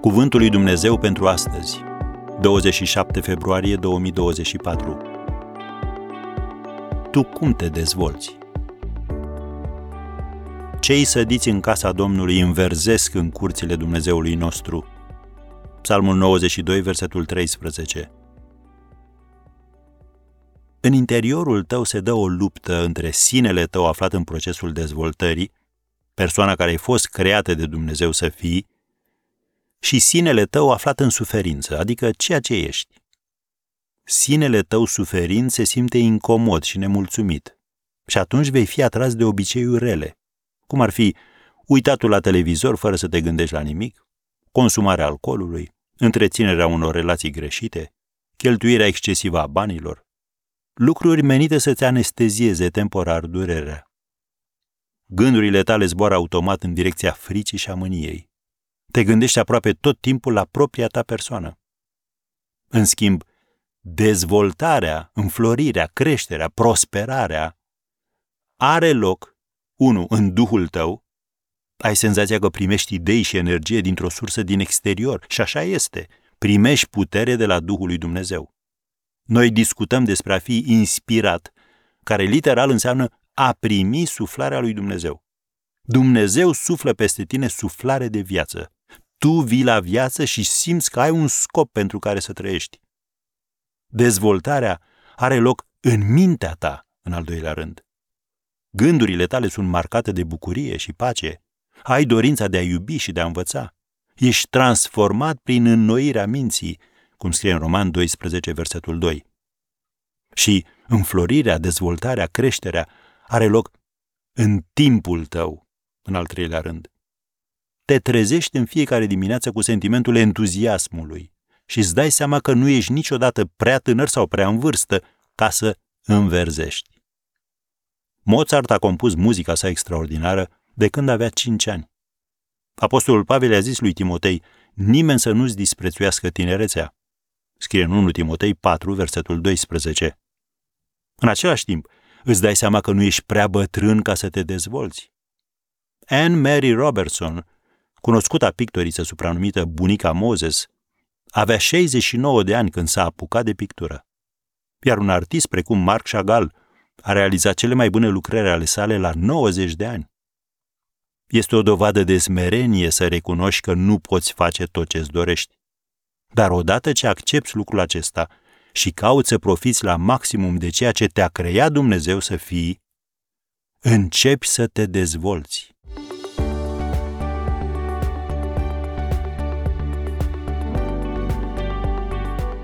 Cuvântul lui Dumnezeu pentru astăzi, 27 februarie 2024. Tu cum te dezvolți? Cei sădiți în casa Domnului înverzesc în curțile Dumnezeului nostru. Psalmul 92, versetul 13. În interiorul tău se dă o luptă între sinele tău aflat în procesul dezvoltării, persoana care ai fost creată de Dumnezeu să fii, și sinele tău aflat în suferință, adică ceea ce ești. Sinele tău suferind se simte incomod și nemulțumit și atunci vei fi atras de obiceiuri rele, cum ar fi uitatul la televizor fără să te gândești la nimic, consumarea alcoolului, întreținerea unor relații greșite, cheltuirea excesivă a banilor, lucruri menite să-ți anestezieze temporar durerea. Gândurile tale zboară automat în direcția fricii și a mâniei te gândești aproape tot timpul la propria ta persoană. În schimb, dezvoltarea, înflorirea, creșterea, prosperarea are loc, unu, în duhul tău, ai senzația că primești idei și energie dintr-o sursă din exterior și așa este, primești putere de la Duhul lui Dumnezeu. Noi discutăm despre a fi inspirat, care literal înseamnă a primi suflarea lui Dumnezeu. Dumnezeu suflă peste tine suflare de viață tu vii la viață și simți că ai un scop pentru care să trăiești. Dezvoltarea are loc în mintea ta, în al doilea rând. Gândurile tale sunt marcate de bucurie și pace. Ai dorința de a iubi și de a învăța. Ești transformat prin înnoirea minții, cum scrie în Roman 12, versetul 2. Și înflorirea, dezvoltarea, creșterea are loc în timpul tău, în al treilea rând te trezești în fiecare dimineață cu sentimentul entuziasmului și îți dai seama că nu ești niciodată prea tânăr sau prea în vârstă ca să înverzești. Mozart a compus muzica sa extraordinară de când avea cinci ani. Apostolul Pavel a zis lui Timotei, nimeni să nu-ți disprețuiască tinerețea. Scrie în 1 Timotei 4, versetul 12. În același timp, îți dai seama că nu ești prea bătrân ca să te dezvolți. Anne Mary Robertson cunoscuta pictoriță supranumită Bunica Moses, avea 69 de ani când s-a apucat de pictură. Iar un artist precum Marc Chagall a realizat cele mai bune lucrări ale sale la 90 de ani. Este o dovadă de smerenie să recunoști că nu poți face tot ce-ți dorești. Dar odată ce accepti lucrul acesta și cauți să profiți la maximum de ceea ce te-a creat Dumnezeu să fii, începi să te dezvolți.